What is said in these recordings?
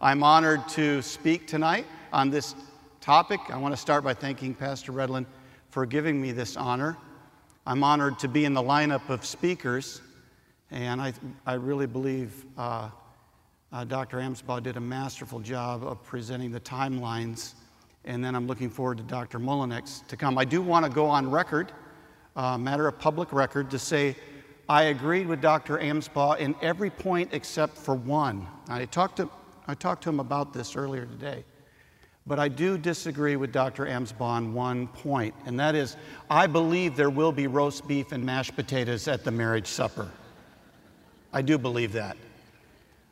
I'm honored to speak tonight on this topic. I want to start by thanking Pastor Redlin for giving me this honor. I'm honored to be in the lineup of speakers, and I, I really believe uh, uh, Dr. Amsbaugh did a masterful job of presenting the timelines, and then I'm looking forward to Dr. Mullinex to come. I do want to go on record, uh, matter of public record, to say I agreed with Dr. Amsbaugh in every point except for one. I talked to, I talked to him about this earlier today. But I do disagree with Dr. Amsbaugh on one point, and that is I believe there will be roast beef and mashed potatoes at the marriage supper. I do believe that.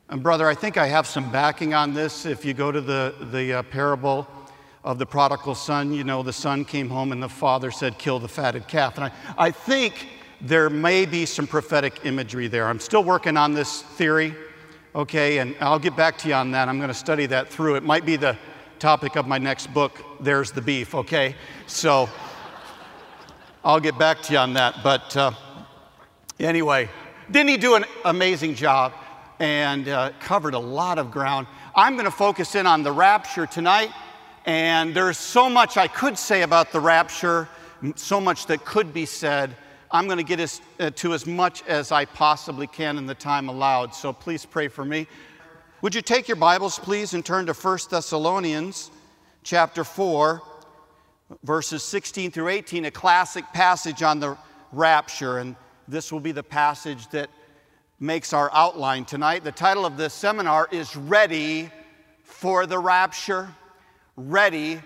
And, brother, I think I have some backing on this. If you go to the, the uh, parable of the prodigal son, you know, the son came home and the father said, Kill the fatted calf. And I, I think there may be some prophetic imagery there. I'm still working on this theory, okay, and I'll get back to you on that. I'm going to study that through. It might be the topic of my next book, There's the Beef, okay? So I'll get back to you on that. But uh, anyway, didn't he do an amazing job? and uh, covered a lot of ground. I'm going to focus in on the rapture tonight, and there's so much I could say about the rapture, so much that could be said. I'm going to get as, uh, to as much as I possibly can in the time allowed, so please pray for me. Would you take your Bibles, please, and turn to 1 Thessalonians chapter 4, verses 16 through 18, a classic passage on the rapture, and this will be the passage that makes our outline tonight. The title of this seminar is Ready for the Rapture. Ready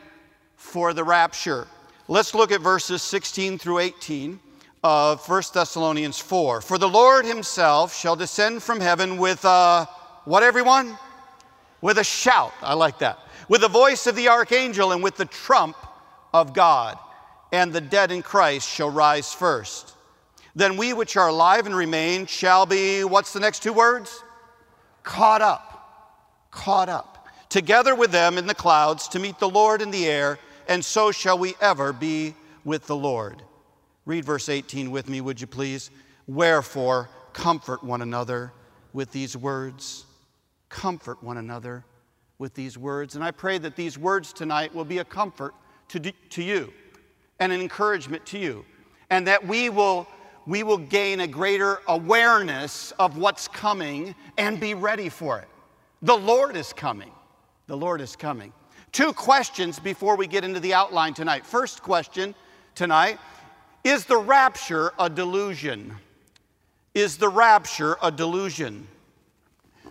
for the Rapture. Let's look at verses 16 through 18 of 1 Thessalonians 4. For the Lord himself shall descend from heaven with a, what everyone? With a shout. I like that. With the voice of the archangel and with the trump of God. And the dead in Christ shall rise first. Then we which are alive and remain shall be, what's the next two words? Caught up. Caught up. Together with them in the clouds to meet the Lord in the air, and so shall we ever be with the Lord. Read verse 18 with me, would you please? Wherefore, comfort one another with these words. Comfort one another with these words. And I pray that these words tonight will be a comfort to, to you and an encouragement to you, and that we will we will gain a greater awareness of what's coming and be ready for it. The Lord is coming. The Lord is coming. Two questions before we get into the outline tonight. First question tonight Is the rapture a delusion? Is the rapture a delusion?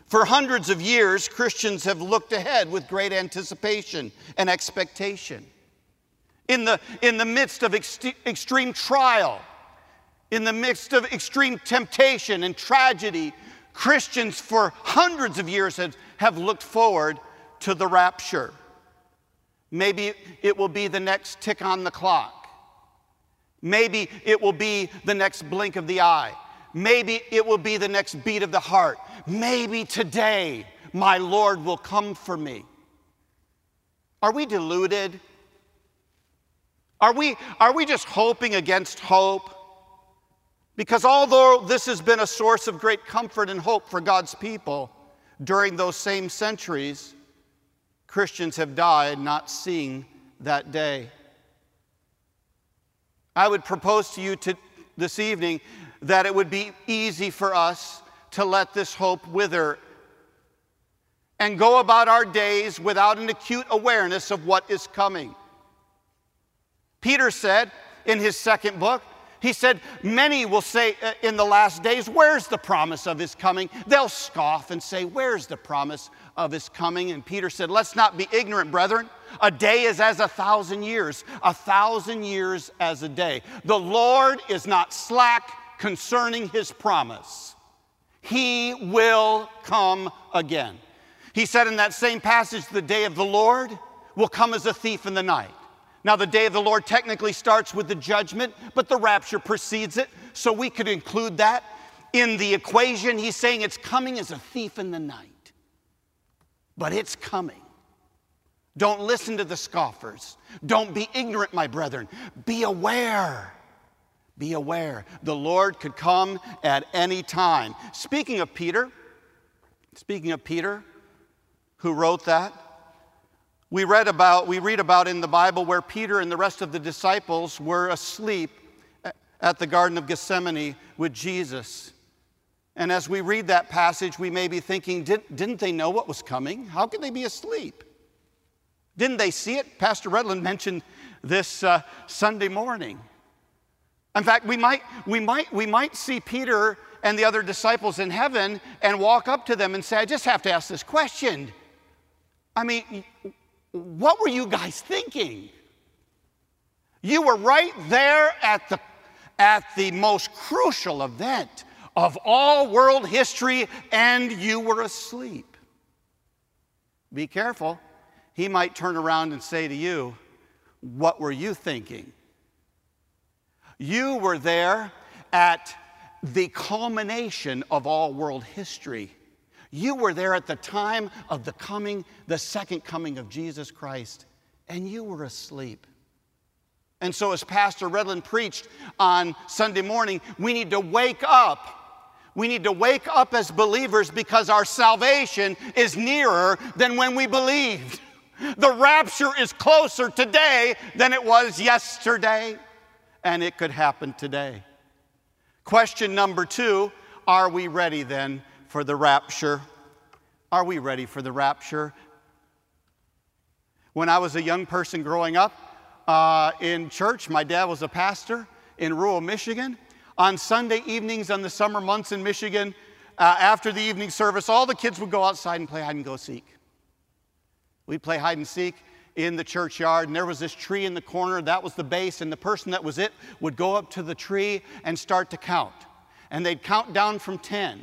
For hundreds of years, Christians have looked ahead with great anticipation and expectation. In the, in the midst of ex- extreme trial, in the midst of extreme temptation and tragedy, Christians for hundreds of years have, have looked forward to the rapture. Maybe it will be the next tick on the clock. Maybe it will be the next blink of the eye. Maybe it will be the next beat of the heart. Maybe today my Lord will come for me. Are we deluded? Are we, are we just hoping against hope? Because although this has been a source of great comfort and hope for God's people, during those same centuries, Christians have died not seeing that day. I would propose to you to, this evening that it would be easy for us to let this hope wither and go about our days without an acute awareness of what is coming. Peter said in his second book, he said, Many will say uh, in the last days, Where's the promise of his coming? They'll scoff and say, Where's the promise of his coming? And Peter said, Let's not be ignorant, brethren. A day is as a thousand years, a thousand years as a day. The Lord is not slack concerning his promise, he will come again. He said in that same passage, The day of the Lord will come as a thief in the night. Now, the day of the Lord technically starts with the judgment, but the rapture precedes it. So we could include that in the equation. He's saying it's coming as a thief in the night, but it's coming. Don't listen to the scoffers. Don't be ignorant, my brethren. Be aware. Be aware. The Lord could come at any time. Speaking of Peter, speaking of Peter, who wrote that. We read about we read about in the Bible where Peter and the rest of the disciples were asleep at the garden of Gethsemane with Jesus. And as we read that passage, we may be thinking, Did, didn't they know what was coming? How could they be asleep? Didn't they see it? Pastor Redland mentioned this uh, Sunday morning. In fact, we might, we, might, we might see Peter and the other disciples in heaven and walk up to them and say, I just have to ask this question. I mean, what were you guys thinking? You were right there at the, at the most crucial event of all world history, and you were asleep. Be careful. He might turn around and say to you, What were you thinking? You were there at the culmination of all world history. You were there at the time of the coming, the second coming of Jesus Christ, and you were asleep. And so, as Pastor Redland preached on Sunday morning, we need to wake up. We need to wake up as believers because our salvation is nearer than when we believed. The rapture is closer today than it was yesterday and it could happen today. Question number two Are we ready then for the rapture? Are we ready for the rapture? When I was a young person growing up uh, in church, my dad was a pastor in rural Michigan. On Sunday evenings, on the summer months in Michigan, uh, after the evening service, all the kids would go outside and play hide and go seek. We'd play hide and seek in the churchyard, and there was this tree in the corner. That was the base, and the person that was it would go up to the tree and start to count. And they'd count down from 10.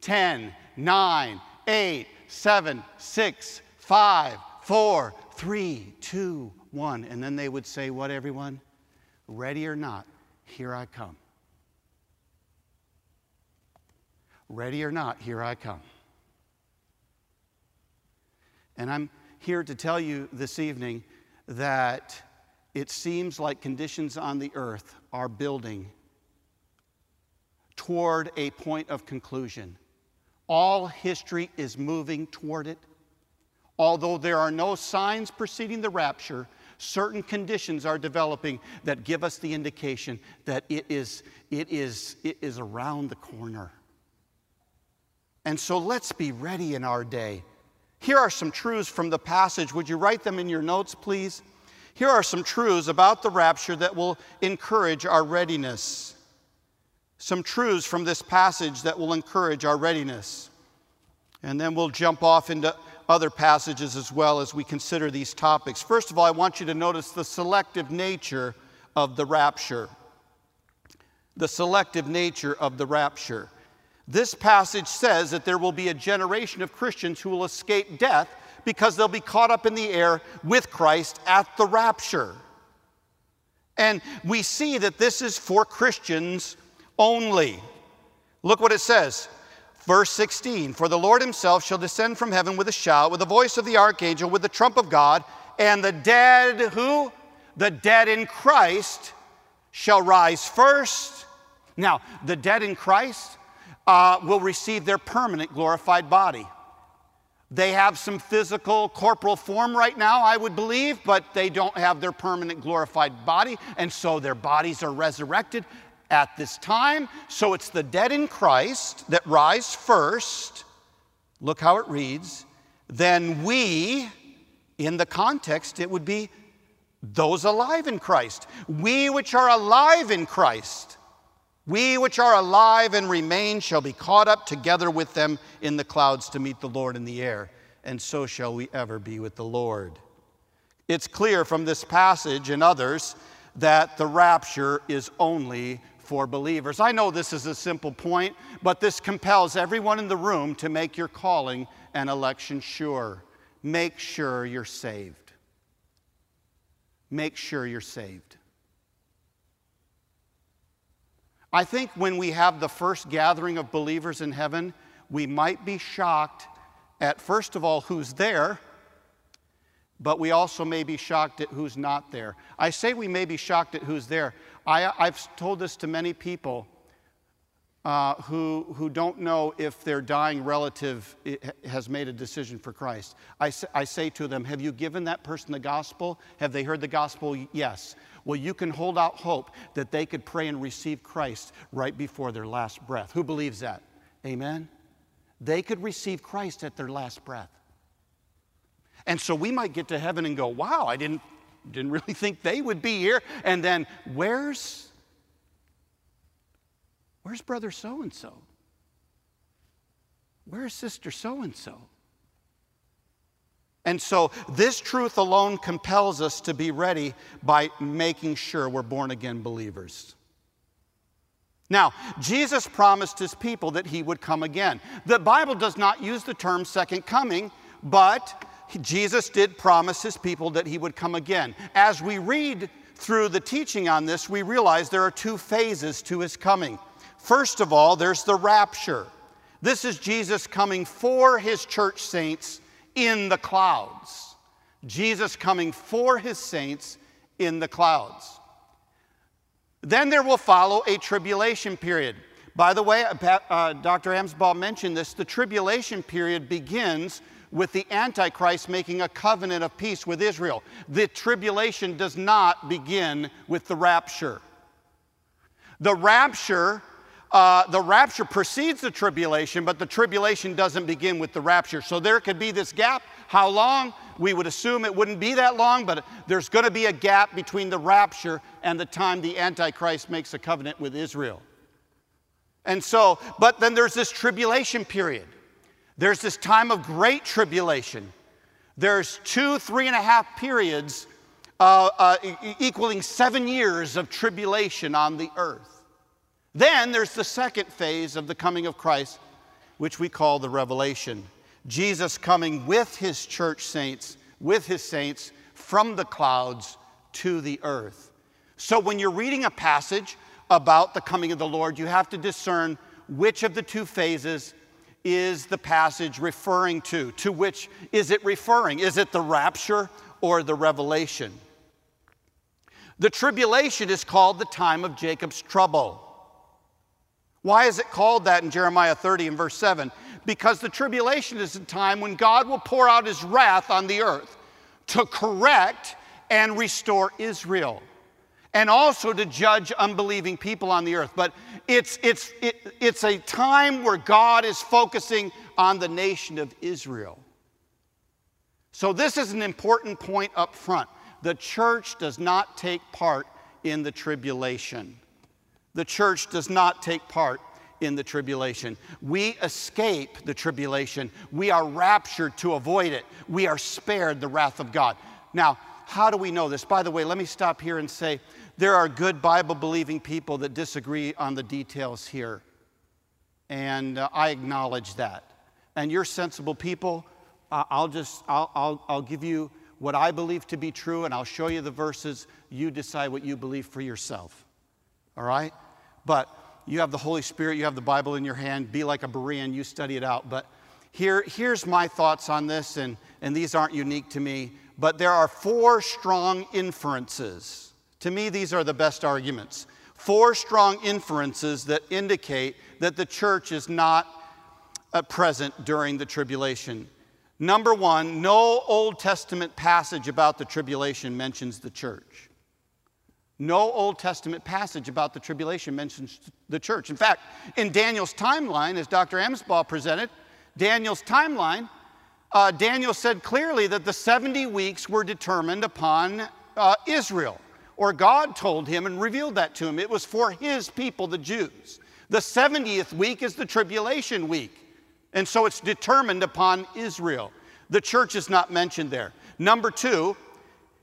10, 9, 8, 7, 6, 5, 4, 3, 2, 1. And then they would say, What, everyone? Ready or not, here I come. Ready or not, here I come. And I'm here to tell you this evening that it seems like conditions on the earth are building toward a point of conclusion. All history is moving toward it. Although there are no signs preceding the rapture, certain conditions are developing that give us the indication that it is, it is, it is around the corner. And so let's be ready in our day here are some truths from the passage. Would you write them in your notes, please? Here are some truths about the rapture that will encourage our readiness. Some truths from this passage that will encourage our readiness. And then we'll jump off into other passages as well as we consider these topics. First of all, I want you to notice the selective nature of the rapture. The selective nature of the rapture. This passage says that there will be a generation of Christians who will escape death because they'll be caught up in the air with Christ at the rapture. And we see that this is for Christians only. Look what it says. Verse 16 For the Lord himself shall descend from heaven with a shout, with the voice of the archangel, with the trump of God, and the dead, who? The dead in Christ shall rise first. Now, the dead in Christ, uh, will receive their permanent glorified body. They have some physical, corporal form right now, I would believe, but they don't have their permanent glorified body, and so their bodies are resurrected at this time. So it's the dead in Christ that rise first. Look how it reads. Then we, in the context, it would be those alive in Christ. We which are alive in Christ we which are alive and remain shall be caught up together with them in the clouds to meet the Lord in the air, and so shall we ever be with the Lord. It's clear from this passage and others that the rapture is only for believers. I know this is a simple point, but this compels everyone in the room to make your calling and election sure. Make sure you're saved. Make sure you're saved. I think when we have the first gathering of believers in heaven, we might be shocked at, first of all, who's there, but we also may be shocked at who's not there. I say we may be shocked at who's there. I, have told this to many people. uh, who, who don't know if their dying relative has made a decision for Christ. I, say, I say to them, Have you given that person the gospel? Have they heard the gospel? Yes. Well, you can hold out hope that they could pray and receive Christ right before their last breath. Who believes that? Amen? They could receive Christ at their last breath. And so we might get to heaven and go, Wow, I didn't, didn't really think they would be here. And then, where's Where's brother so and so? Where's sister so and so? And so, this truth alone compels us to be ready by making sure we're born again believers. Now, Jesus promised his people that he would come again. The Bible does not use the term second coming, but Jesus did promise his people that he would come again. As we read through the teaching on this, we realize there are two phases to his coming. First of all, there's the rapture. This is Jesus coming for his church saints in the clouds. Jesus coming for his saints in the clouds. Then there will follow a tribulation period. By the way, uh, Dr. Amsbaugh mentioned this. The tribulation period begins with the Antichrist making a covenant of peace with Israel. The tribulation does not begin with the rapture. The rapture uh, the rapture precedes the tribulation, but the tribulation doesn't begin with the rapture. So there could be this gap. How long? We would assume it wouldn't be that long, but there's going to be a gap between the rapture and the time the Antichrist makes a covenant with Israel. And so, but then there's this tribulation period. There's this time of great tribulation. There's two, three and a half periods uh, uh, equaling seven years of tribulation on the earth. Then there's the second phase of the coming of Christ, which we call the revelation. Jesus coming with his church saints, with his saints from the clouds to the earth. So when you're reading a passage about the coming of the Lord, you have to discern which of the two phases is the passage referring to. To which is it referring? Is it the rapture or the revelation? The tribulation is called the time of Jacob's trouble. Why is it called that in Jeremiah 30 and verse 7? Because the tribulation is a time when God will pour out his wrath on the earth to correct and restore Israel and also to judge unbelieving people on the earth. But it's, it's, it, it's a time where God is focusing on the nation of Israel. So, this is an important point up front. The church does not take part in the tribulation. The church does not take part in the tribulation. We escape the tribulation. We are raptured to avoid it. We are spared the wrath of God. Now, how do we know this? By the way, let me stop here and say there are good Bible believing people that disagree on the details here. And uh, I acknowledge that. And you're sensible people. Uh, I'll just, I'll, I'll, I'll give you what I believe to be true and I'll show you the verses. You decide what you believe for yourself all right? But you have the Holy Spirit, you have the Bible in your hand, be like a Berean, you study it out. But here, here's my thoughts on this, and, and these aren't unique to me, but there are four strong inferences. To me, these are the best arguments. Four strong inferences that indicate that the church is not uh, present during the tribulation. Number one, no Old Testament passage about the tribulation mentions the church. No Old Testament passage about the tribulation mentions the church. In fact, in Daniel's timeline, as Dr. Amsbaugh presented, Daniel's timeline, uh, Daniel said clearly that the 70 weeks were determined upon uh, Israel, or God told him and revealed that to him. It was for his people, the Jews. The 70th week is the tribulation week, and so it's determined upon Israel. The church is not mentioned there. Number two,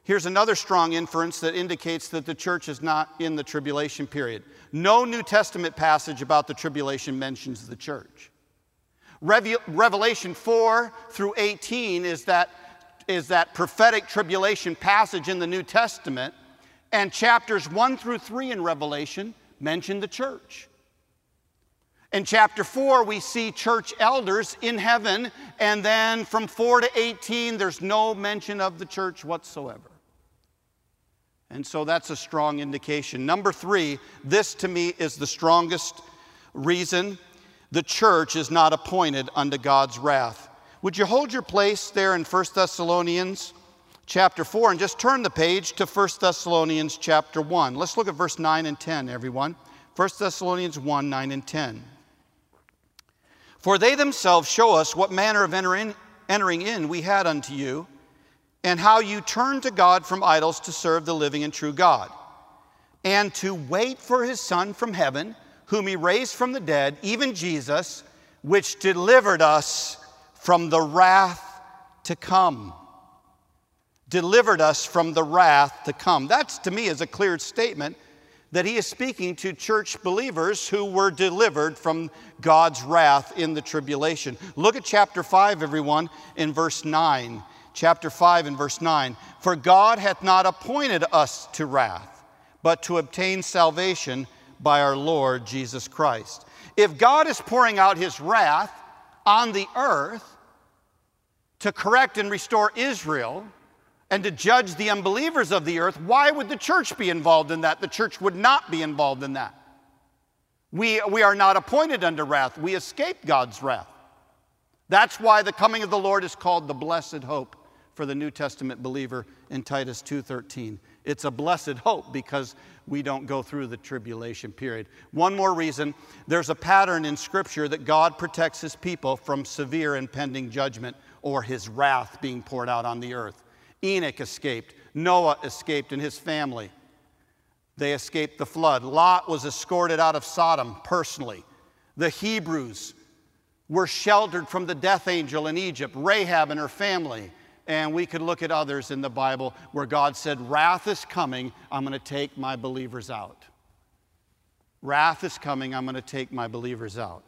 Here's another strong inference that indicates that the church is not in the tribulation period. No New Testament passage about the tribulation mentions the church. Revelation 4 through 18 is that, is that prophetic tribulation passage in the New Testament, and chapters 1 through 3 in Revelation mention the church. In chapter 4, we see church elders in heaven, and then from 4 to 18, there's no mention of the church whatsoever. And so that's a strong indication. Number three, this to me is the strongest reason the church is not appointed unto God's wrath. Would you hold your place there in 1 Thessalonians chapter 4 and just turn the page to 1 Thessalonians chapter 1. Let's look at verse 9 and 10, everyone. 1 Thessalonians 1 9 and 10. For they themselves show us what manner of entering, entering in we had unto you, and how you turned to God from idols to serve the living and true God, and to wait for his Son from heaven, whom he raised from the dead, even Jesus, which delivered us from the wrath to come delivered us from the wrath to come. That's to me is a clear statement that he is speaking to church believers who were delivered from God's wrath in the tribulation. Look at chapter 5, everyone, in verse 9. Chapter 5 and verse 9. For God hath not appointed us to wrath, but to obtain salvation by our Lord Jesus Christ. If God is pouring out his wrath on the earth to correct and restore Israel, and to judge the unbelievers of the earth, why would the church be involved in that? The church would not be involved in that. We, we are not appointed unto wrath, we escape God's wrath. That's why the coming of the Lord is called the blessed hope for the New Testament believer in Titus 2:13. It's a blessed hope because we don't go through the tribulation period. One more reason, there's a pattern in scripture that God protects his people from severe impending judgment or his wrath being poured out on the earth. Enoch escaped. Noah escaped and his family. They escaped the flood. Lot was escorted out of Sodom personally. The Hebrews were sheltered from the death angel in Egypt, Rahab and her family. And we could look at others in the Bible where God said, Wrath is coming, I'm going to take my believers out. Wrath is coming, I'm going to take my believers out.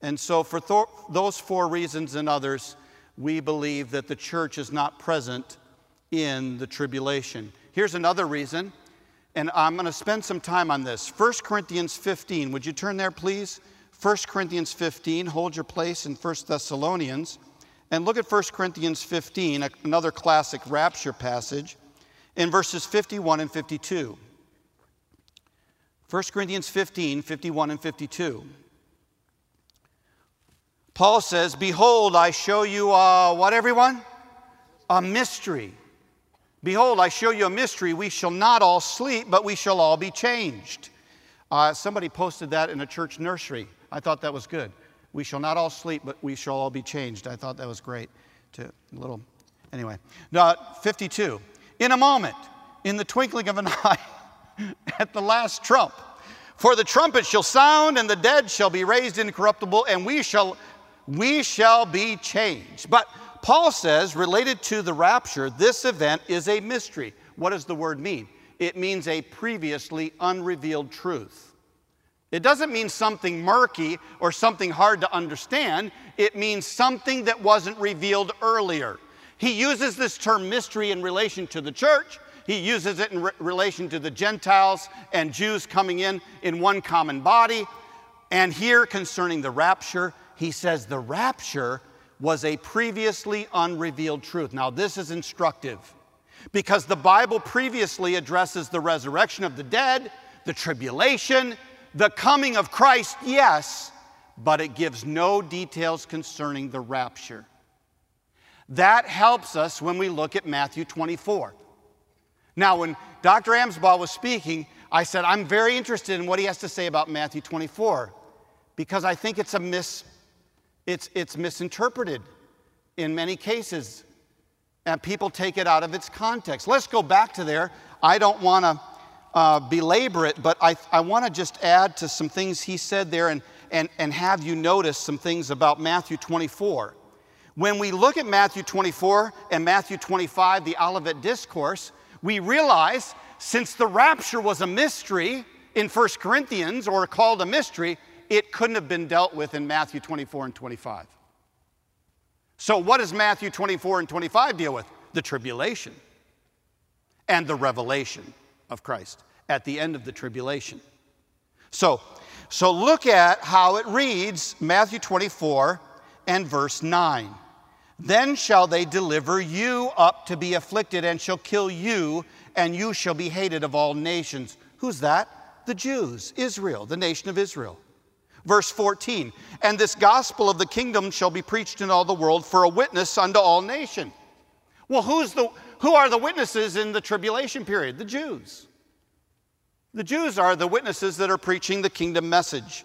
And so, for th- those four reasons and others, we believe that the church is not present in the tribulation. Here's another reason, and I'm going to spend some time on this. 1 Corinthians 15, would you turn there, please? 1 Corinthians 15, hold your place in 1 Thessalonians, and look at 1 Corinthians 15, another classic rapture passage, in verses 51 and 52. 1 Corinthians 15, 51 and 52. Paul says, Behold, I show you what, everyone? A mystery. Behold, I show you a mystery. We shall not all sleep, but we shall all be changed. Uh, somebody posted that in a church nursery. I thought that was good. We shall not all sleep, but we shall all be changed. I thought that was great. To a little, anyway. Now, 52. In a moment, in the twinkling of an eye, at the last trump, for the trumpet shall sound, and the dead shall be raised incorruptible, and we shall we shall be changed. But Paul says, related to the rapture, this event is a mystery. What does the word mean? It means a previously unrevealed truth. It doesn't mean something murky or something hard to understand. It means something that wasn't revealed earlier. He uses this term mystery in relation to the church. He uses it in re- relation to the Gentiles and Jews coming in in one common body. And here concerning the rapture, he says the rapture was a previously unrevealed truth. Now, this is instructive because the Bible previously addresses the resurrection of the dead, the tribulation, the coming of Christ, yes, but it gives no details concerning the rapture. That helps us when we look at Matthew 24. Now, when Dr. Amsbaugh was speaking, I said, I'm very interested in what he has to say about Matthew 24 because I think it's a mis it's, it's misinterpreted in many cases, and people take it out of its context. Let's go back to there. I don't want to uh, belabor it, but I, I want to just add to some things he said there and, and, and have you notice some things about Matthew 24. When we look at Matthew 24 and Matthew 25, the Olivet Discourse, we realize since the rapture was a mystery in 1 Corinthians, or called a mystery, it couldn't have been dealt with in Matthew 24 and 25. So, what does Matthew 24 and 25 deal with? The tribulation and the revelation of Christ at the end of the tribulation. So, so look at how it reads Matthew 24 and verse 9. Then shall they deliver you up to be afflicted and shall kill you, and you shall be hated of all nations. Who's that? The Jews, Israel, the nation of Israel. Verse 14, and this gospel of the kingdom shall be preached in all the world for a witness unto all nations. Well, who's the, who are the witnesses in the tribulation period? The Jews. The Jews are the witnesses that are preaching the kingdom message.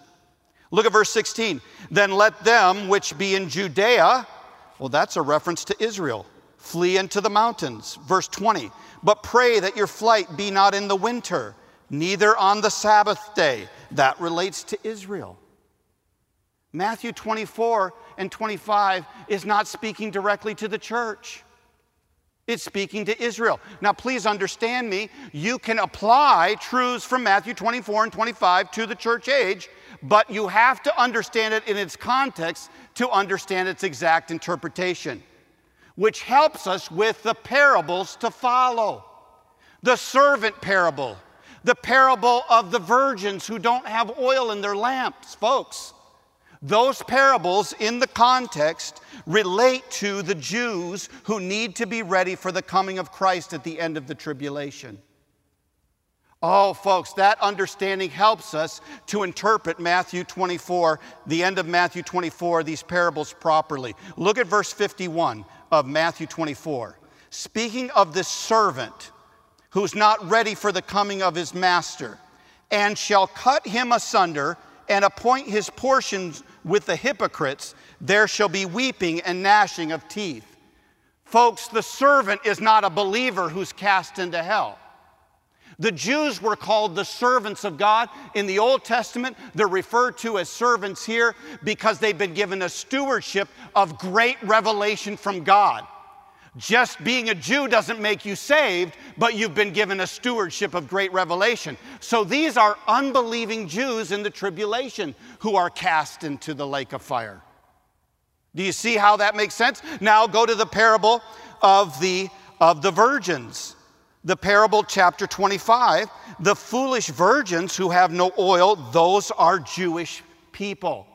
Look at verse 16. Then let them which be in Judea, well, that's a reference to Israel, flee into the mountains. Verse 20. But pray that your flight be not in the winter, neither on the Sabbath day. That relates to Israel. Matthew 24 and 25 is not speaking directly to the church. It's speaking to Israel. Now, please understand me. You can apply truths from Matthew 24 and 25 to the church age, but you have to understand it in its context to understand its exact interpretation, which helps us with the parables to follow. The servant parable, the parable of the virgins who don't have oil in their lamps, folks. Those parables in the context relate to the Jews who need to be ready for the coming of Christ at the end of the tribulation. Oh, folks, that understanding helps us to interpret Matthew 24, the end of Matthew 24, these parables properly. Look at verse 51 of Matthew 24. Speaking of this servant who's not ready for the coming of his master, and shall cut him asunder and appoint his portions with the hypocrites, there shall be weeping and gnashing of teeth. Folks, the servant is not a believer who's cast into hell. The Jews were called the servants of God. In the Old Testament, they're referred to as servants here because they've been given a stewardship of great revelation from God. Just being a Jew doesn't make you saved, but you've been given a stewardship of great revelation. So these are unbelieving Jews in the tribulation who are cast into the lake of fire. Do you see how that makes sense? Now go to the parable of the of the virgins. The parable chapter 25, the foolish virgins who have no oil, those are Jewish people.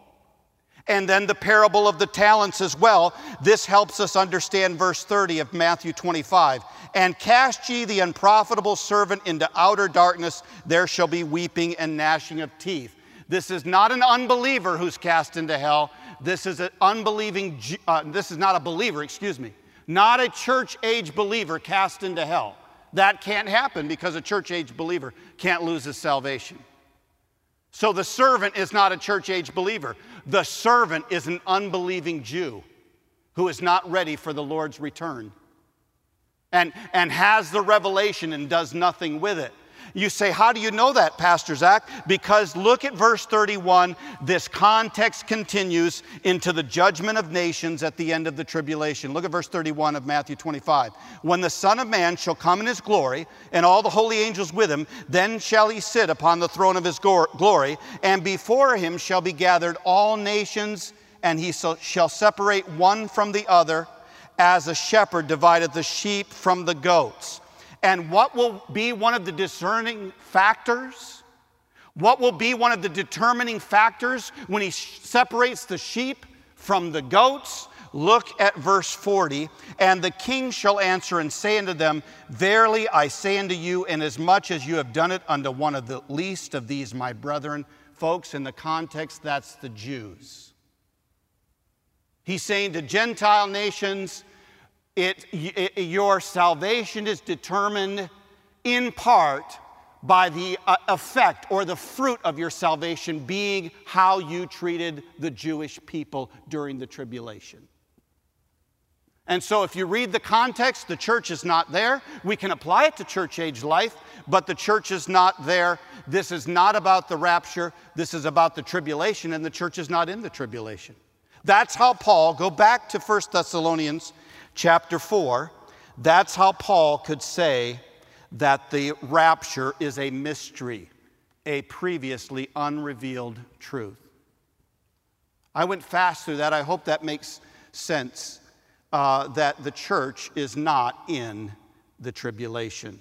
And then the parable of the talents as well. This helps us understand verse 30 of Matthew 25. And cast ye the unprofitable servant into outer darkness, there shall be weeping and gnashing of teeth. This is not an unbeliever who's cast into hell. This is an unbelieving, uh, this is not a believer, excuse me, not a church age believer cast into hell. That can't happen because a church age believer can't lose his salvation. So the servant is not a church age believer. The servant is an unbelieving Jew who is not ready for the Lord's return and, and has the revelation and does nothing with it. You say, How do you know that, Pastor Zach? Because look at verse 31. This context continues into the judgment of nations at the end of the tribulation. Look at verse 31 of Matthew 25. When the Son of Man shall come in his glory, and all the holy angels with him, then shall he sit upon the throne of his glory, and before him shall be gathered all nations, and he shall separate one from the other, as a shepherd divideth the sheep from the goats. And what will be one of the discerning factors? What will be one of the determining factors when he separates the sheep from the goats? Look at verse 40. And the king shall answer and say unto them, Verily I say unto you, inasmuch as you have done it unto one of the least of these my brethren, folks, in the context, that's the Jews. He's saying to Gentile nations, it, it, your salvation is determined in part by the uh, effect or the fruit of your salvation being how you treated the Jewish people during the tribulation. And so, if you read the context, the church is not there. We can apply it to church age life, but the church is not there. This is not about the rapture. This is about the tribulation, and the church is not in the tribulation. That's how Paul, go back to 1 Thessalonians chapter 4, that's how Paul could say that the rapture is a mystery, a previously unrevealed truth. I went fast through that. I hope that makes sense uh, that the church is not in the tribulation.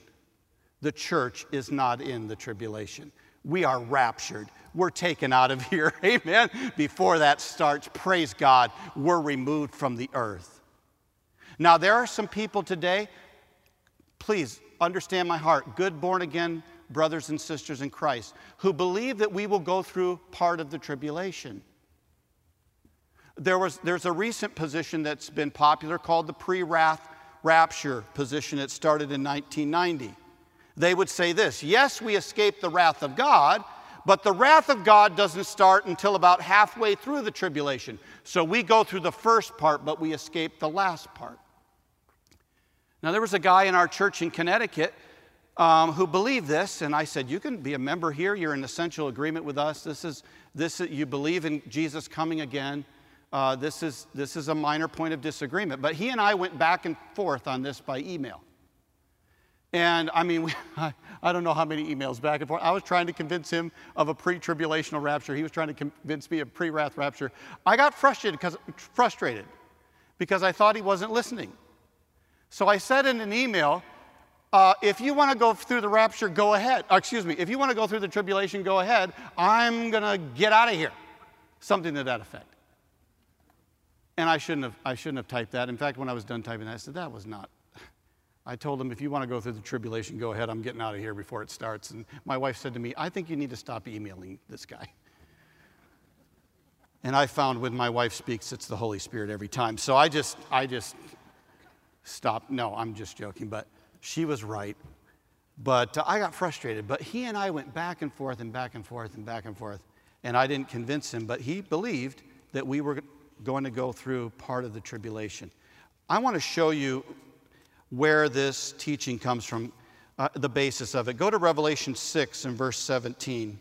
The church is not in the tribulation. We are raptured. We're taken out of here. Amen. Before that starts, praise God, we're removed from the earth. Now, there are some people today, please understand my heart, good born again brothers and sisters in Christ who believe that we will go through part of the tribulation. There was, there's a recent position that's been popular called the pre wrath rapture position. It started in 1990. They would say this Yes, we escape the wrath of God, but the wrath of God doesn't start until about halfway through the tribulation. So we go through the first part, but we escape the last part. Now, there was a guy in our church in Connecticut um, who believed this, and I said, You can be a member here. You're in essential agreement with us. This is, this, you believe in Jesus coming again. Uh, this, is, this is a minor point of disagreement. But he and I went back and forth on this by email. And I mean, we, I, I, don't know how many emails back and forth. I was trying to convince him of a pre tribulational rapture. He was trying to convince me of pre wrath rapture. I got frustrated because, frustrated because I thought he wasn't listening. So I said in an email, uh, if you want to go through the rapture, go ahead. Uh, excuse me, if you want to go through the tribulation, go ahead. I'm going to get out of here. Something to that effect. And I shouldn't, have, I shouldn't have typed that. In fact, when I was done typing that, I said, that was not. I told him, if you want to go through the tribulation, go ahead. I'm getting out of here before it starts. And my wife said to me, I think you need to stop emailing this guy. And I found when my wife speaks, it's the Holy Spirit every time. So I just, I just stopped. No, I'm just joking. But she was right. But uh, I got frustrated. But he and I went back and forth and back and forth and back and forth. And I didn't convince him, but he believed that we were going to go through part of the tribulation. I want to show you where this teaching comes from, uh, the basis of it. Go to Revelation 6 and verse 17.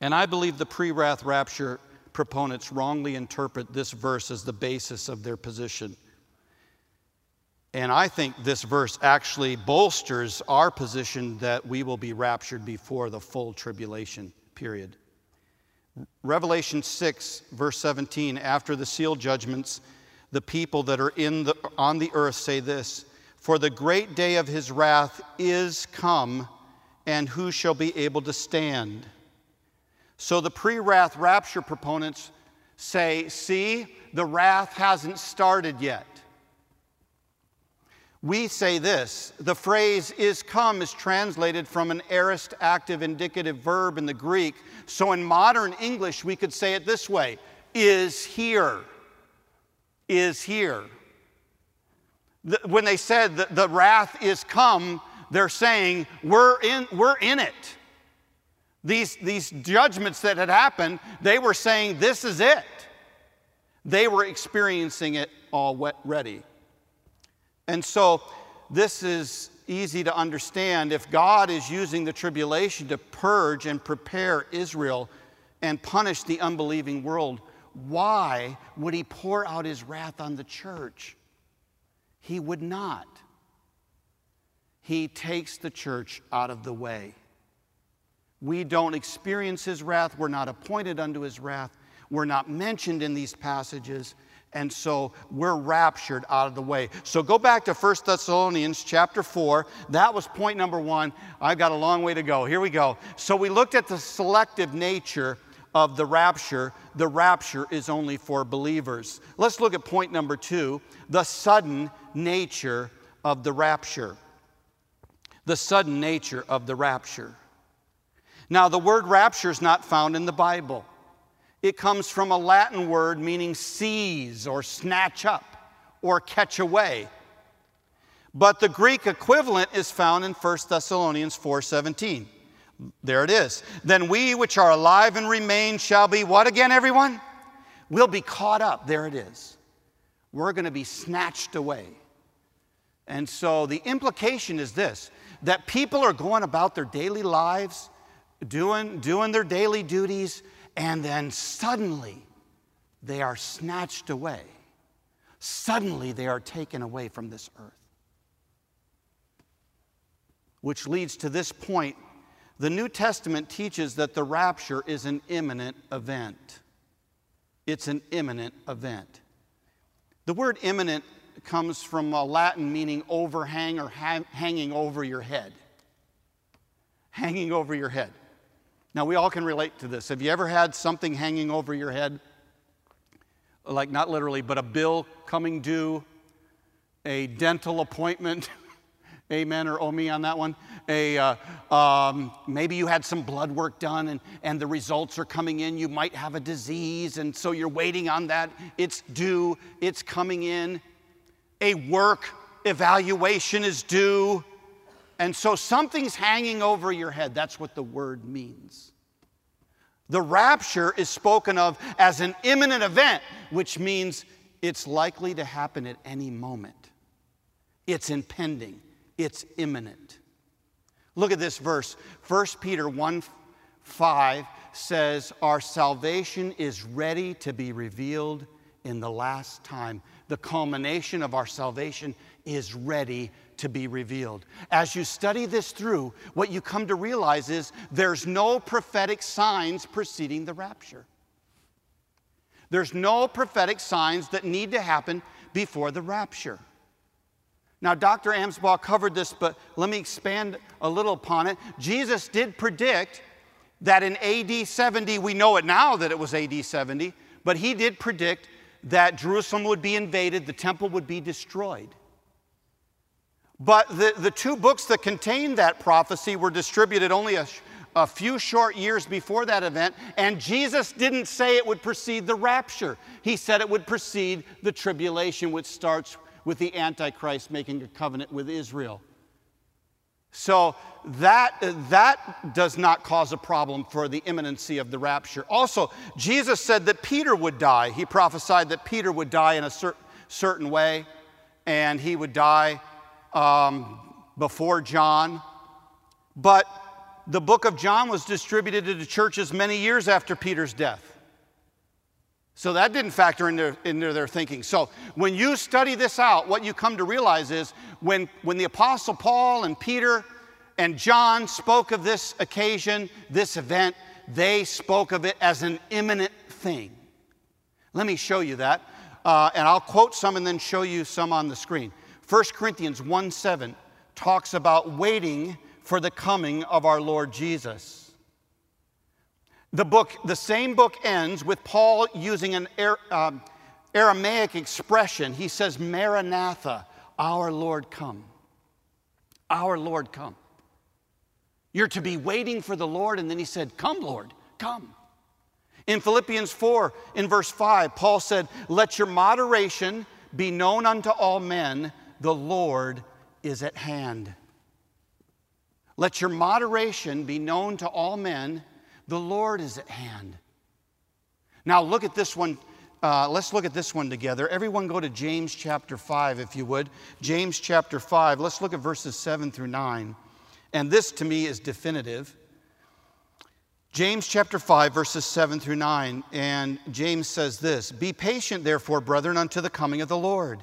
And I believe the pre wrath rapture proponents wrongly interpret this verse as the basis of their position. And I think this verse actually bolsters our position that we will be raptured before the full tribulation period. Revelation 6, verse 17, after the seal judgments, the people that are in the, on the earth say this For the great day of his wrath is come, and who shall be able to stand? So the pre wrath rapture proponents say, See, the wrath hasn't started yet. We say this the phrase is come is translated from an aorist active indicative verb in the Greek. So in modern English, we could say it this way is here. Is here. The, when they said that the wrath is come, they're saying we're in, we're in it. These, these judgments that had happened, they were saying this is it. They were experiencing it already. And so this is easy to understand. If God is using the tribulation to purge and prepare Israel and punish the unbelieving world, why would he pour out his wrath on the church? He would not. He takes the church out of the way. We don't experience his wrath. We're not appointed unto his wrath. We're not mentioned in these passages. And so we're raptured out of the way. So go back to 1 Thessalonians chapter 4. That was point number one. I've got a long way to go. Here we go. So we looked at the selective nature of the rapture. The rapture is only for believers. Let's look at point number two the sudden nature of the rapture. The sudden nature of the rapture. Now, the word rapture is not found in the Bible. It comes from a Latin word meaning seize or snatch up or catch away. But the Greek equivalent is found in 1 Thessalonians 4:17. There it is. Then we which are alive and remain shall be what again everyone? We'll be caught up. There it is. We're going to be snatched away. And so the implication is this that people are going about their daily lives, doing, doing their daily duties, and then suddenly they are snatched away. Suddenly they are taken away from this earth. Which leads to this point the New Testament teaches that the rapture is an imminent event. It's an imminent event. The word imminent comes from a Latin meaning overhang or ha- hanging over your head. Hanging over your head. Now, we all can relate to this. Have you ever had something hanging over your head? Like, not literally, but a bill coming due, a dental appointment, Amen or oh me on that one. A, uh, um, maybe you had some blood work done and, and the results are coming in. You might have a disease, and so you're waiting on that. It's due, it's coming in. A work evaluation is due. And so something's hanging over your head. That's what the word means. The rapture is spoken of as an imminent event, which means it's likely to happen at any moment. It's impending, it's imminent. Look at this verse. 1 Peter 1 5 says, Our salvation is ready to be revealed in the last time. The culmination of our salvation is ready to be revealed. As you study this through, what you come to realize is there's no prophetic signs preceding the rapture. There's no prophetic signs that need to happen before the rapture. Now, Dr. Amsbaugh covered this, but let me expand a little upon it. Jesus did predict that in AD 70, we know it now that it was AD 70, but he did predict that Jerusalem would be invaded, the temple would be destroyed. But the, the two books that contained that prophecy were distributed only a, a few short years before that event, and Jesus didn't say it would precede the rapture. He said it would precede the tribulation, which starts with the Antichrist making a covenant with Israel. So that, that does not cause a problem for the imminency of the rapture. Also, Jesus said that Peter would die. He prophesied that Peter would die in a cer- certain way, and he would die um, before John. But the book of John was distributed to the churches many years after Peter's death. So that didn't factor into, into their thinking. So when you study this out, what you come to realize is when, when the Apostle Paul and Peter and John spoke of this occasion, this event, they spoke of it as an imminent thing. Let me show you that. Uh, and I'll quote some and then show you some on the screen. 1 Corinthians 1 7 talks about waiting for the coming of our Lord Jesus. The book, the same book ends with Paul using an um, Aramaic expression. He says, Maranatha, our Lord come. Our Lord come. You're to be waiting for the Lord, and then he said, Come, Lord, come. In Philippians 4, in verse 5, Paul said, Let your moderation be known unto all men, the Lord is at hand. Let your moderation be known to all men, the Lord is at hand. Now, look at this one. Uh, let's look at this one together. Everyone go to James chapter 5, if you would. James chapter 5. Let's look at verses 7 through 9. And this to me is definitive. James chapter 5, verses 7 through 9. And James says this Be patient, therefore, brethren, unto the coming of the Lord.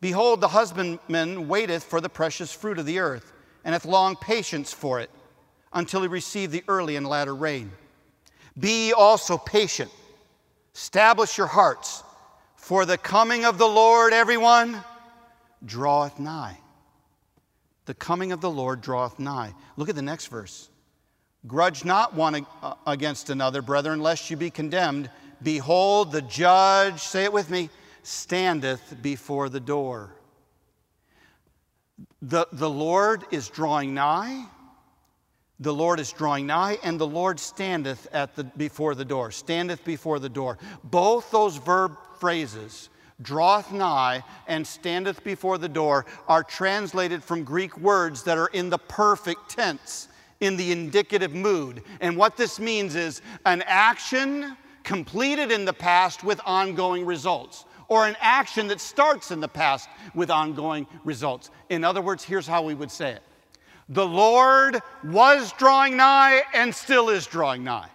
Behold, the husbandman waiteth for the precious fruit of the earth, and hath long patience for it, until he receive the early and latter rain. Be ye also patient, establish your hearts, for the coming of the Lord, everyone, draweth nigh. The coming of the Lord draweth nigh. Look at the next verse. Grudge not one uh, against another, brethren, lest you be condemned. Behold, the judge, say it with me, standeth before the door. The, the Lord is drawing nigh. The Lord is drawing nigh, and the Lord standeth at the, before the door. Standeth before the door. Both those verb phrases, draweth nigh and standeth before the door, are translated from Greek words that are in the perfect tense, in the indicative mood. And what this means is an action completed in the past with ongoing results or an action that starts in the past with ongoing results. In other words, here's how we would say it The Lord was drawing nigh and still is drawing nigh.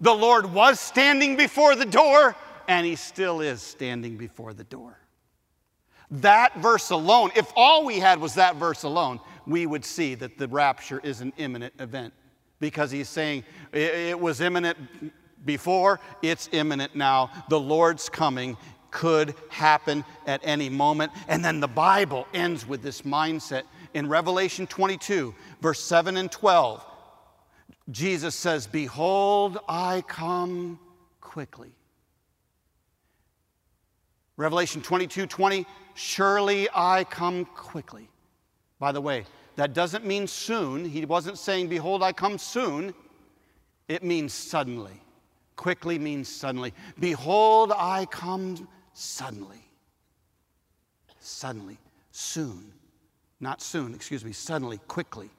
The Lord was standing before the door and he still is standing before the door. That verse alone, if all we had was that verse alone, we would see that the rapture is an imminent event because he's saying it was imminent before, it's imminent now. The Lord's coming could happen at any moment. And then the Bible ends with this mindset. In Revelation 22, verse 7 and 12, Jesus says, Behold, I come quickly. Revelation 22 20, surely I come quickly. By the way, That doesn't mean soon. He wasn't saying, Behold, I come soon. It means suddenly. Quickly means suddenly. Behold, I come suddenly. Suddenly. Soon. Not soon, excuse me, suddenly, quickly.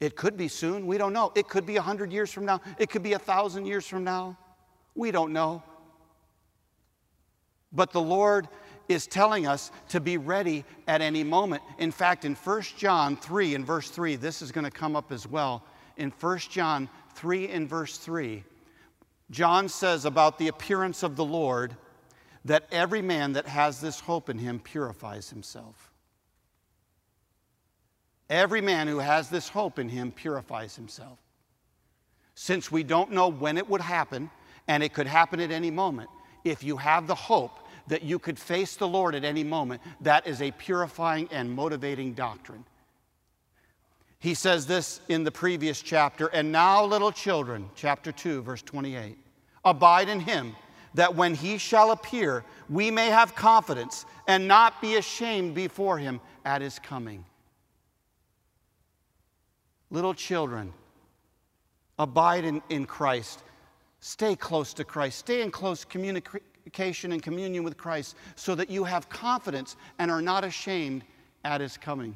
It could be soon. We don't know. It could be a hundred years from now. It could be a thousand years from now. We don't know. But the Lord is telling us to be ready at any moment. In fact, in 1 John 3 in verse 3, this is going to come up as well. In 1 John 3 in verse 3, John says about the appearance of the Lord that every man that has this hope in him purifies himself. Every man who has this hope in him purifies himself. Since we don't know when it would happen, and it could happen at any moment, if you have the hope that you could face the Lord at any moment, that is a purifying and motivating doctrine. He says this in the previous chapter, and now, little children, chapter 2, verse 28, abide in him, that when he shall appear, we may have confidence and not be ashamed before him at his coming. Little children, abide in, in Christ. Stay close to Christ. Stay in close communication and communion with Christ so that you have confidence and are not ashamed at his coming.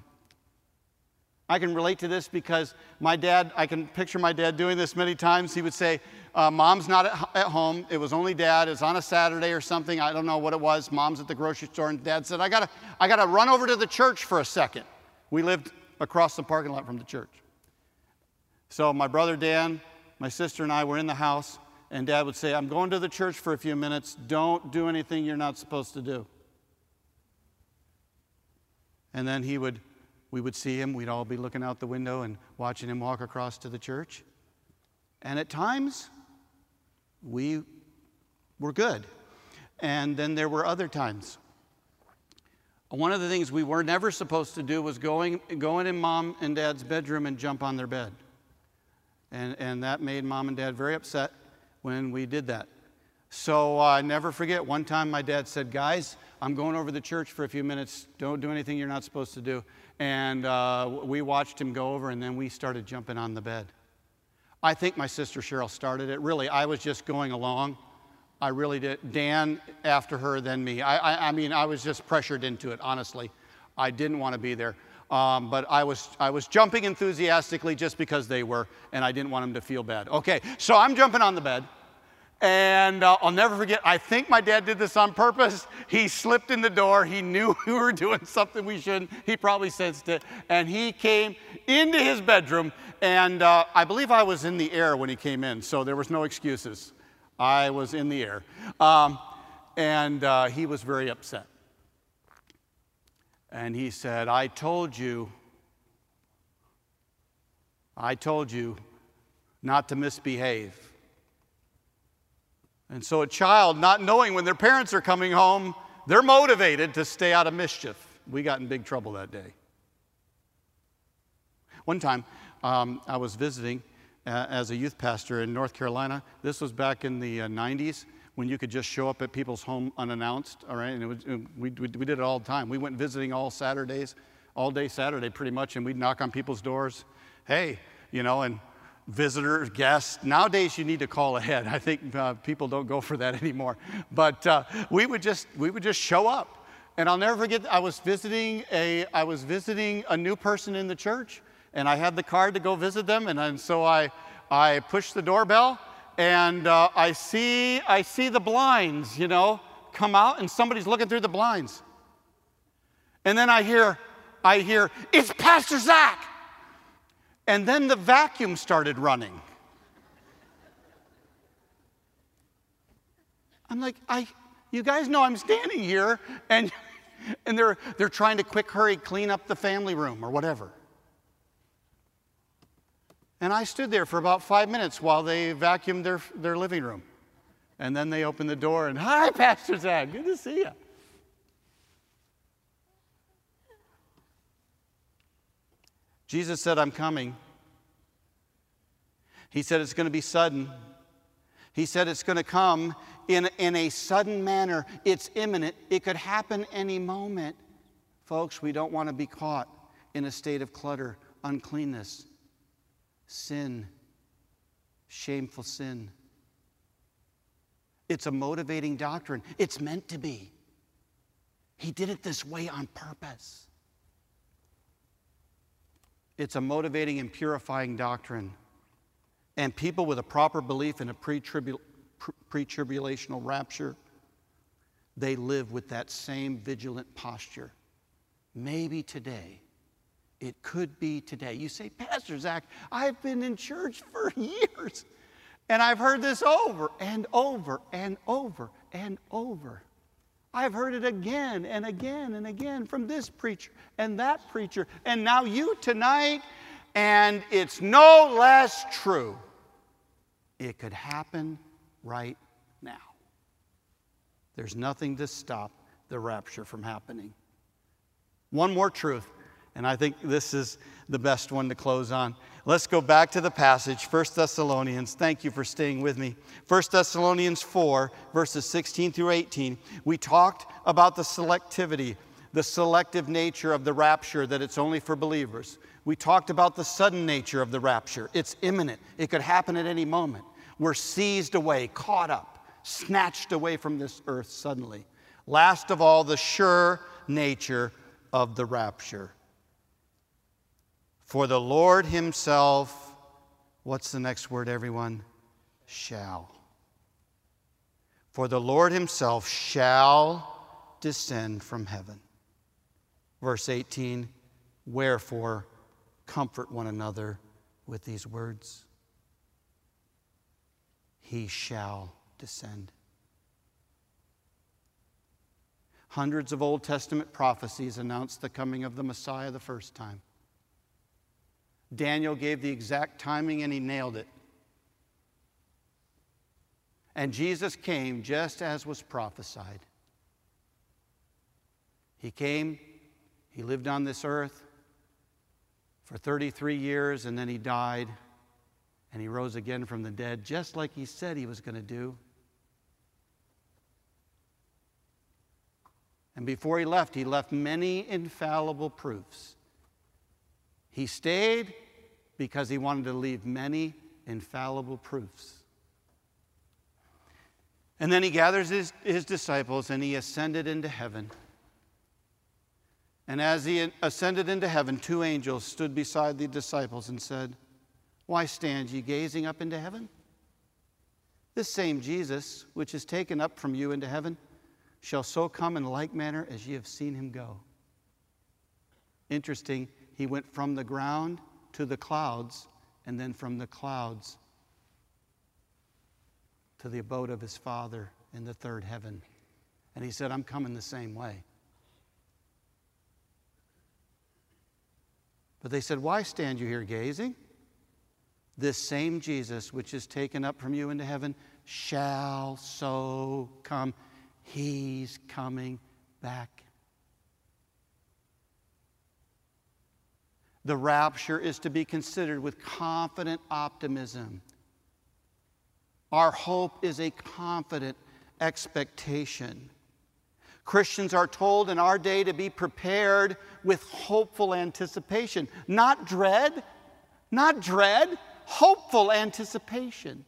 I can relate to this because my dad, I can picture my dad doing this many times. He would say, uh, Mom's not at, at, home. It was only dad. It's on a Saturday or something. I don't know what it was. Mom's at the grocery store. And dad said, I got to I gotta run over to the church for a second. We lived across the parking lot from the church. So my brother Dan, my sister, and I were in the house. And dad would say, I'm going to the church for a few minutes. Don't do anything you're not supposed to do. And then he would, we would see him. We'd all be looking out the window and watching him walk across to the church. And at times, we were good. And then there were other times. One of the things we were never supposed to do was going, going in mom and dad's bedroom and jump on their bed. And, and that made mom and dad very upset when we did that. So I uh, never forget, one time my dad said, Guys, I'm going over to the church for a few minutes. Don't do anything you're not supposed to do. And uh, we watched him go over, and then we started jumping on the bed. I think my sister Cheryl started it. Really, I was just going along. I really did. Dan after her, then me. I, I, I mean, I was just pressured into it, honestly. I didn't want to be there. Um, but I was, I was jumping enthusiastically just because they were, and I didn't want them to feel bad. Okay, so I'm jumping on the bed. And uh, I'll never forget, I think my dad did this on purpose. He slipped in the door. He knew we were doing something we shouldn't. He probably sensed it. And he came into his bedroom. And uh, I believe I was in the air when he came in, so there was no excuses. I was in the air. Um, and uh, he was very upset. And he said, I told you, I told you not to misbehave. And so a child, not knowing when their parents are coming home, they're motivated to stay out of mischief. We got in big trouble that day. One time, um, I was visiting uh, as a youth pastor in North Carolina. This was back in the uh, 90s when you could just show up at people's home unannounced, all right? And was, we, we, we did it all the time. We went visiting all Saturdays, all day Saturday pretty much, and we'd knock on people's doors. Hey, you know, and visitors, guests. Nowadays, you need to call ahead. I think uh, people don't go for that anymore. But uh, we would just we would just show up, and I'll never forget. I was visiting a I was visiting a new person in the church, and I had the card to go visit them, and, and so I I pushed the doorbell, and uh, I see I see the blinds, you know, come out, and somebody's looking through the blinds. And then I hear I hear it's Pastor Zach, and then the vacuum started running. I'm like, I, you guys know I'm standing here, and, and they're, they're trying to quick hurry clean up the family room or whatever. And I stood there for about five minutes while they vacuumed their, their living room. And then they opened the door and, Hi, Pastor Zach, good to see you. Jesus said, I'm coming. He said it's going to be sudden. He said it's going to come in, in a sudden manner. It's imminent. It could happen any moment. Folks, we don't want to be caught in a state of clutter, uncleanness, sin, shameful sin. It's a motivating doctrine. It's meant to be. He did it this way on purpose. It's a motivating and purifying doctrine. And people with a proper belief in a pre tribulational rapture, they live with that same vigilant posture. Maybe today, it could be today. You say, Pastor Zach, I've been in church for years, and I've heard this over and over and over and over. I've heard it again and again and again from this preacher and that preacher, and now you tonight, and it's no less true. It could happen right now. There's nothing to stop the rapture from happening. One more truth, and I think this is the best one to close on. Let's go back to the passage, 1 Thessalonians. Thank you for staying with me. 1 Thessalonians 4, verses 16 through 18. We talked about the selectivity, the selective nature of the rapture, that it's only for believers. We talked about the sudden nature of the rapture. It's imminent, it could happen at any moment. We're seized away, caught up, snatched away from this earth suddenly. Last of all, the sure nature of the rapture. For the Lord Himself, what's the next word, everyone? Shall. For the Lord Himself shall descend from heaven. Verse 18 Wherefore, comfort one another with these words. He shall descend. Hundreds of Old Testament prophecies announced the coming of the Messiah the first time. Daniel gave the exact timing and he nailed it. And Jesus came just as was prophesied. He came, he lived on this earth for 33 years, and then he died, and he rose again from the dead, just like he said he was going to do. And before he left, he left many infallible proofs. He stayed because he wanted to leave many infallible proofs. And then he gathers his, his disciples and he ascended into heaven. And as he ascended into heaven, two angels stood beside the disciples and said, Why stand ye gazing up into heaven? This same Jesus, which is taken up from you into heaven, shall so come in like manner as ye have seen him go. Interesting, he went from the ground to the clouds, and then from the clouds to the abode of his Father in the third heaven. And he said, I'm coming the same way. But they said, Why stand you here gazing? This same Jesus, which is taken up from you into heaven, shall so come. He's coming back. The rapture is to be considered with confident optimism. Our hope is a confident expectation. Christians are told in our day to be prepared with hopeful anticipation, not dread, not dread, hopeful anticipation.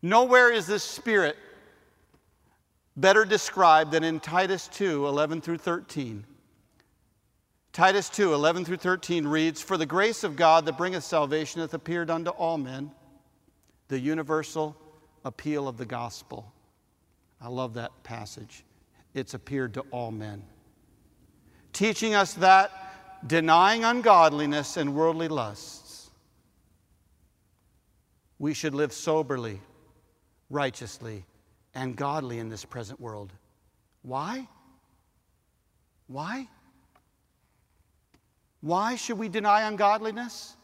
Nowhere is this spirit better described than in Titus 2 11 through 13. Titus 2 11 through 13 reads, For the grace of God that bringeth salvation hath appeared unto all men, the universal appeal of the gospel. I love that passage. It's appeared to all men. Teaching us that denying ungodliness and worldly lusts, we should live soberly, righteously, and godly in this present world. Why? Why? Why should we deny ungodliness?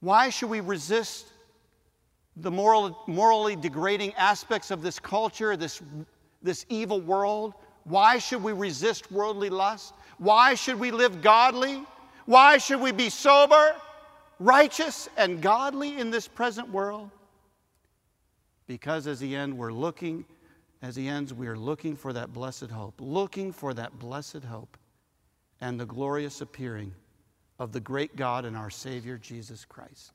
Why should we resist the moral, morally degrading aspects of this culture, this, this evil world? Why should we resist worldly lust? Why should we live godly? Why should we be sober, righteous, and godly in this present world? Because as the end, we're looking, as he ends, we are looking for that blessed hope, looking for that blessed hope. And the glorious appearing of the great God and our Savior Jesus Christ.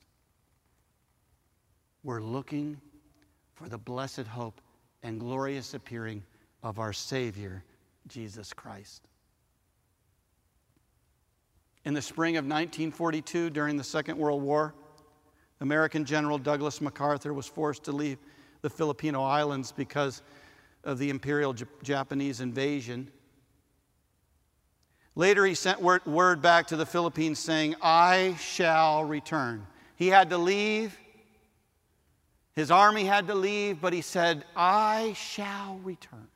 We're looking for the blessed hope and glorious appearing of our Savior Jesus Christ. In the spring of 1942, during the Second World War, American General Douglas MacArthur was forced to leave the Filipino Islands because of the Imperial Japanese invasion. Later, he sent word, back to the Philippines saying, I shall return. He had to leave. His army had to leave, but he said, I shall return.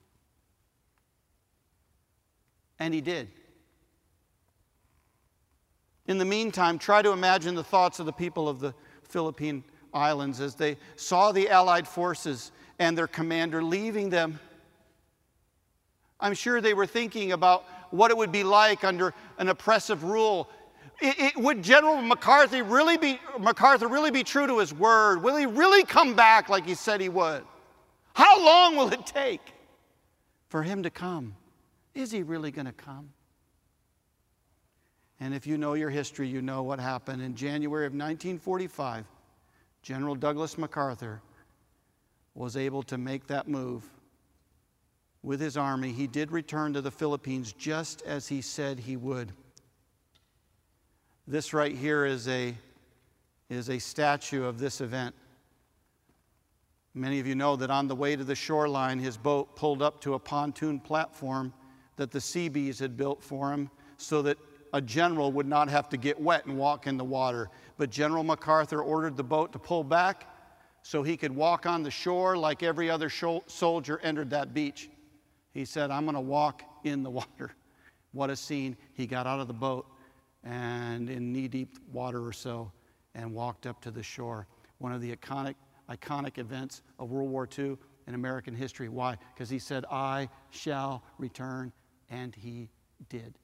And he did. In the meantime, try to imagine the thoughts of the people of the Philippine Islands as they saw the Allied forces and their commander leaving them. I'm sure they were thinking about what it would be like under an oppressive rule. It, it, would General MacArthur really be MacArthur really be true to his word? Will he really come back like he said he would? How long will it take for him to come? Is he really going to come? And if you know your history, you know what happened. In January of 1945, General Douglas MacArthur was able to make that move with his army. He did return to the Philippines just as he said he would. This right here is a, is a statue of this event. Many of you know that on the way to the shoreline, his boat pulled up to a pontoon platform that the Seabees had built for him so that a general would not have to get wet and walk in the water. But General MacArthur ordered the boat to pull back so he could walk on the shore like every other soldier entered that beach. He said, I'm going to walk in the water. What a scene. He got out of the boat and in knee deep water or so and walked up to the shore. One of the iconic, iconic events of World War II in American history. Why? Because he said, I shall return, and he did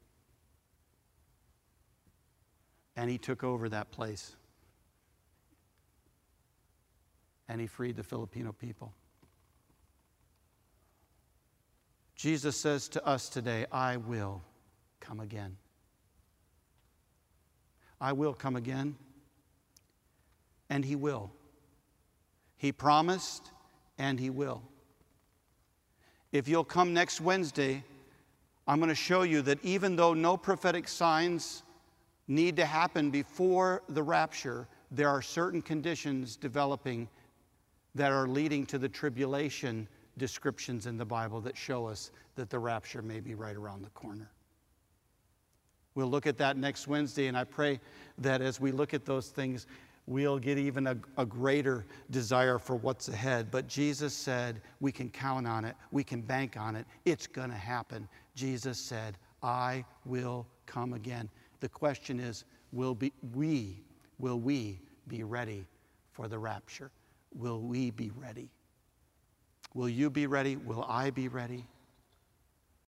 and he took over that place. And he freed the Filipino people. Jesus says to us today, I will come again. I will come again. And he will. He promised, and he will. If you'll come next Wednesday, I'm going to show you that even though no prophetic signs need to happen before the rapture, there are certain conditions developing that are leading to the tribulation descriptions in the Bible that show us that the rapture may be right around the corner. We'll look at that next Wednesday, and I pray that as we look at those things, we'll get even a, a, greater desire for what's ahead. But Jesus said we can count on it, we can bank on it, it's going to happen. Jesus said, I will come again. The question is will be, we, will we be ready for the rapture? Will we be ready? Will you be ready? Will I be ready?